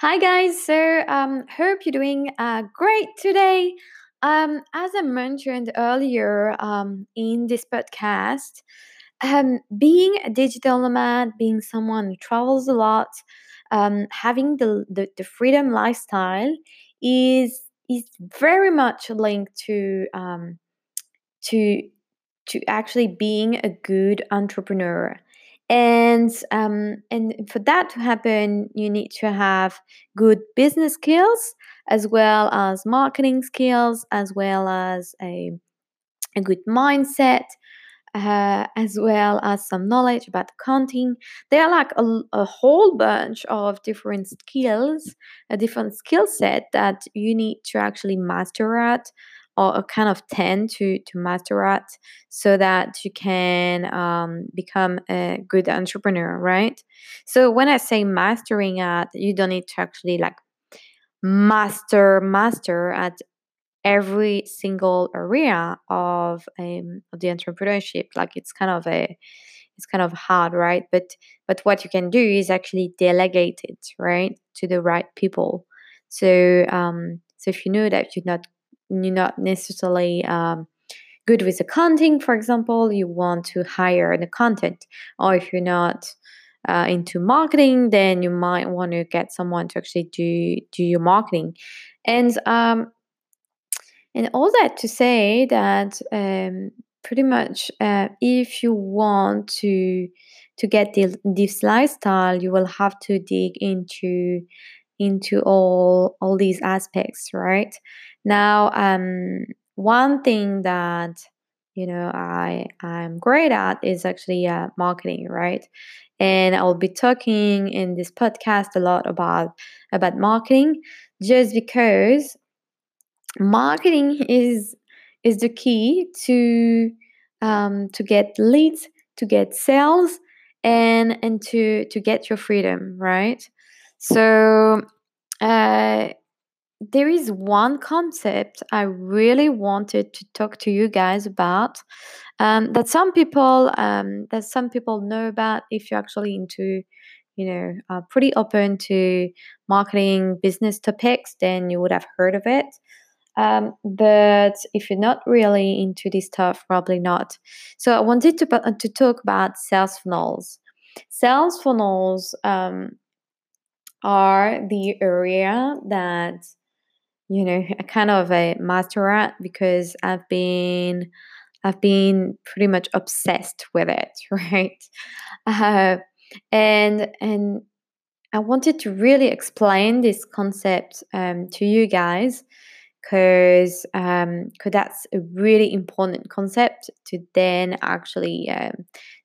Hi guys, so um, hope you're doing uh, great today. Um, as I mentioned earlier um, in this podcast, um, being a digital nomad, being someone who travels a lot, um, having the, the the freedom lifestyle is is very much linked to um, to to actually being a good entrepreneur. And um, and for that to happen, you need to have good business skills as well as marketing skills, as well as a, a good mindset, uh, as well as some knowledge about accounting. There are like a, a whole bunch of different skills, a different skill set that you need to actually master at or kind of tend to to master at so that you can um, become a good entrepreneur right? So when i say mastering at you don't need to actually like master master at every single area of um, of the entrepreneurship like it's kind of a it's kind of hard right? But but what you can do is actually delegate it right to the right people. So um so if you know that you're not you're not necessarily um, good with accounting for example you want to hire an accountant or if you're not uh, into marketing then you might want to get someone to actually do do your marketing and um, and all that to say that um, pretty much uh, if you want to to get the, this lifestyle, you will have to dig into into all all these aspects, right? Now, um, one thing that you know I I'm great at is actually uh, marketing, right? And I'll be talking in this podcast a lot about about marketing, just because marketing is is the key to um, to get leads, to get sales, and and to to get your freedom, right? So uh, there is one concept I really wanted to talk to you guys about um, that some people um, that some people know about if you're actually into you know pretty open to marketing business topics then you would have heard of it um, but if you're not really into this stuff, probably not. So I wanted to to talk about sales funnels. Sales funnels um, are the area that you know a kind of a master at because I've been I've been pretty much obsessed with it, right? Uh, and and I wanted to really explain this concept um, to you guys because um, cause that's a really important concept to then actually um,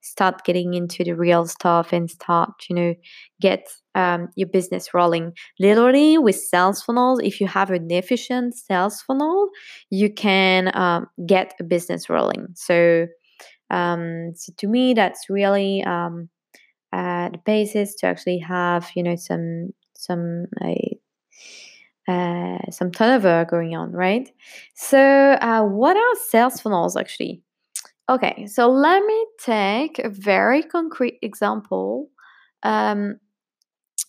start getting into the real stuff and start you know get um, your business rolling. Literally with sales funnels if you have an efficient sales funnel you can um, get a business rolling. So um, so to me that's really um, uh, the basis to actually have you know some some uh, uh, some turnover going on, right? So, uh, what are sales funnels actually? Okay, so let me take a very concrete example um,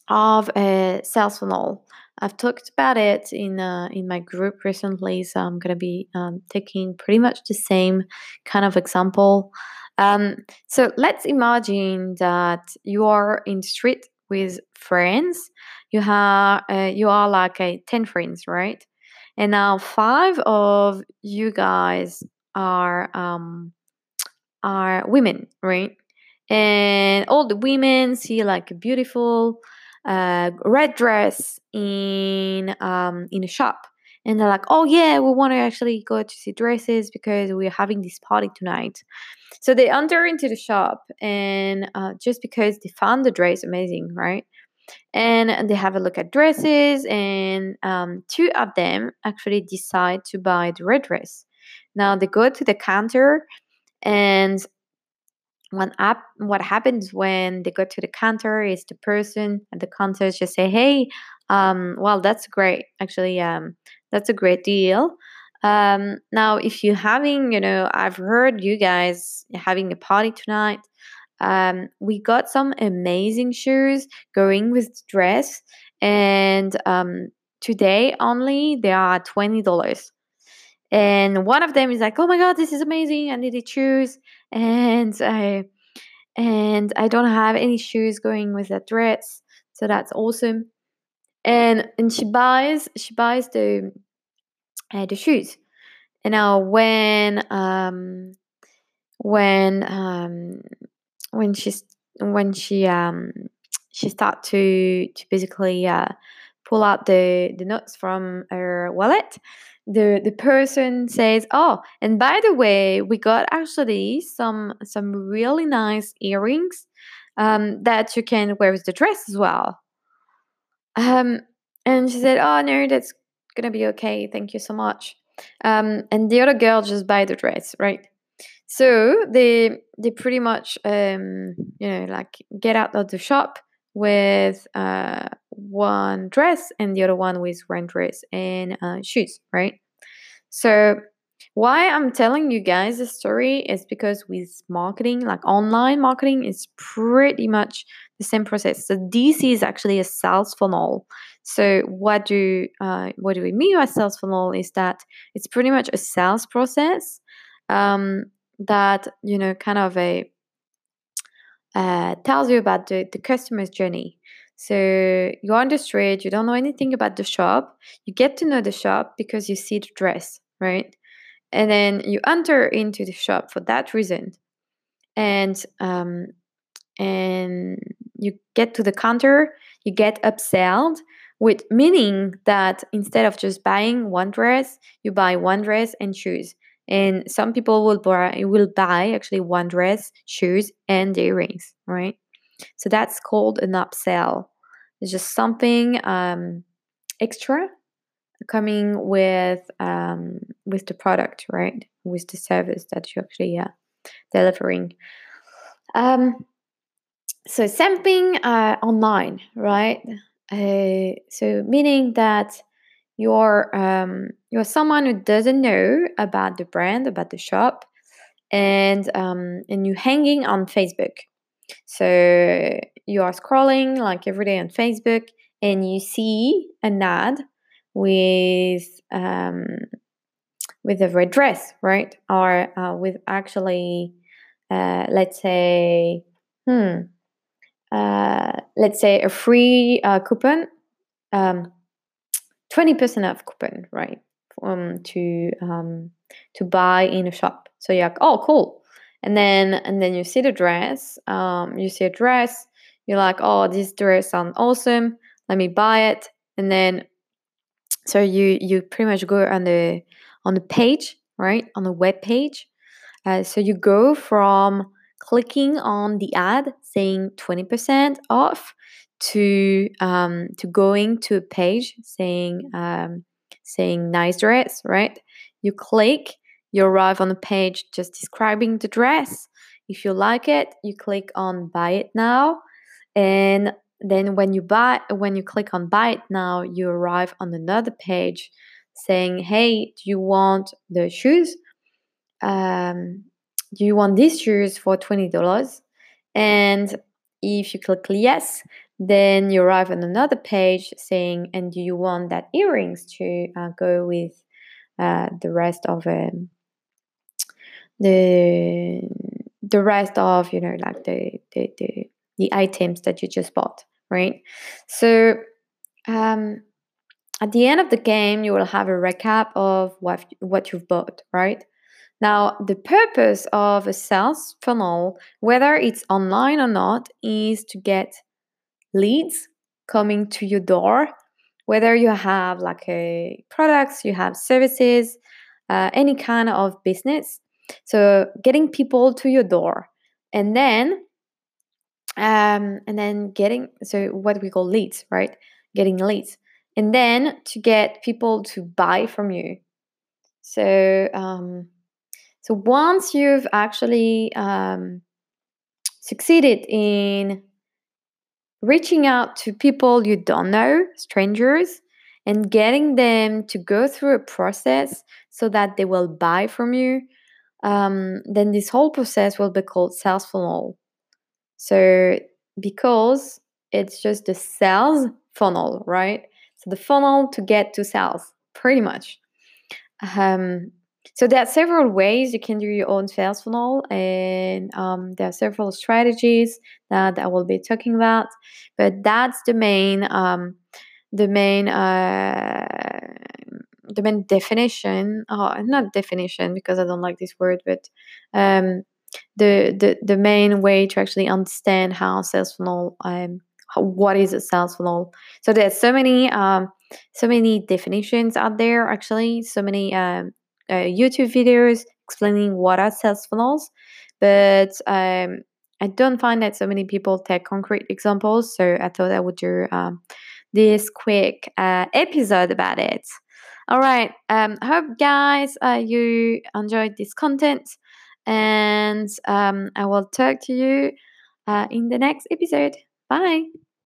of a sales funnel. I've talked about it in uh, in my group recently, so I'm gonna be um, taking pretty much the same kind of example. Um, so let's imagine that you are in street with friends you have uh, you are like a 10 friends right? And now five of you guys are um are women right? And all the women see like a beautiful uh, red dress in um in a shop and they're like oh yeah we want to actually go to see dresses because we're having this party tonight. So they enter into the shop and uh, just because they found the dress amazing right? And they have a look at dresses and um, two of them actually decide to buy the red dress. Now they go to the counter and what, ap- what happens when they go to the counter is the person at the counter just say hey um, well that's great. Actually um, that's a great deal um, now if you're having you know i've heard you guys having a party tonight um, we got some amazing shoes going with dress and um, today only they are twenty dollars. And one of them is like, "Oh my god, this is amazing! I need to choose." And I and I don't have any shoes going with that dress, so that's awesome. And and she buys she buys the uh, the shoes. And now when um when um when she's when she um she start to to basically uh, pull out the the notes from her wallet the the person says oh and by the way we got actually some some really nice earrings um, that you can wear with the dress as well um, and she said oh no that's gonna be okay. Thank you so much. Um, and the other girl just buy the dress right? So they they pretty much um, you know like get out of the shop with uh, one dress and the other one with one dress and uh, shoes, right? So why I'm telling you guys this story is because with marketing, like online marketing, is pretty much the same process. So this is actually a sales funnel. So what do uh, what do we mean by sales funnel? Is that it's pretty much a sales process um, that you know kind of a uh, tells you about the, the customer's journey. So you're on the street, you don't know anything about the shop. You get to know the shop because you see the dress, right? And then you enter into the shop for that reason. And um, and you get to the counter, you get upselled, with meaning that instead of just buying one dress, you buy one dress and shoes. And some people will buy will buy actually one dress shoes and earrings right? So that's called an upsell. It's just something um, extra coming with um, with the product right? With the service that you actually uh, delivering. Um, so sampling uh, online right? Uh, so meaning that you're um, you're someone who doesn't know about the brand, about the shop, and um, and you're hanging on Facebook. So you are scrolling like every day on Facebook, and you see an ad with um, with a red dress, right? Or uh, with actually, uh, let's say, hmm, uh, let's say a free uh, coupon. Um, 20% off coupon, right? Um, to um, to buy in a shop. So you're like, oh, cool. And then and then you see the dress. Um, you see a dress. You're like, oh, this dress sounds awesome. Let me buy it. And then so you you pretty much go on the on the page, right? On the web page. Uh, so you go from clicking on the ad saying 20% off to um, to going to a page saying um, saying nice dress, right? You click, you arrive on a page just describing the dress. If you like it, you click on buy it now, and then when you buy when you click on buy it now, you arrive on another page saying, "Hey, do you want the shoes? Um, do you want these shoes for twenty dollars?" And if you click yes, then you arrive on another page saying, and do you want that earrings to uh, go with uh, the rest of um, the the rest of you know like the, the the the items that you just bought, right? So um, at the end of the game, you will have a recap of what what you've bought, right? Now, the purpose of a sales funnel, whether it's online or not, is to get leads coming to your door, whether you have like a products, you have services, uh, any kind of business. So getting people to your door, and then um, and then getting so what we call leads, right? Getting leads, and then to get people to buy from you. So um, so once you've actually um, succeeded in reaching out to people you don't know, strangers, and getting them to go through a process so that they will buy from you, um, then this whole process will be called sales funnel. So, because it's just the sales funnel, right? So the funnel to get to sales, pretty much. Um, so there are several ways you can do your own sales funnel, and um, there are several strategies that I will be talking about. But that's the main, um, the main, uh, the main definition. Oh, not definition because I don't like this word, but um, the the the main way to actually understand how sales funnel um, what is a sales funnel. So there's so many um, so many definitions out there actually. So many um, uh, youtube videos explaining what are sales funnels. But um, i don't find that so many people take concrete examples so i thought i would do um, this quick uh, episode about it. All right um, hope guys uh, you enjoyed this content and um, i will talk to you uh, in the next episode. Bye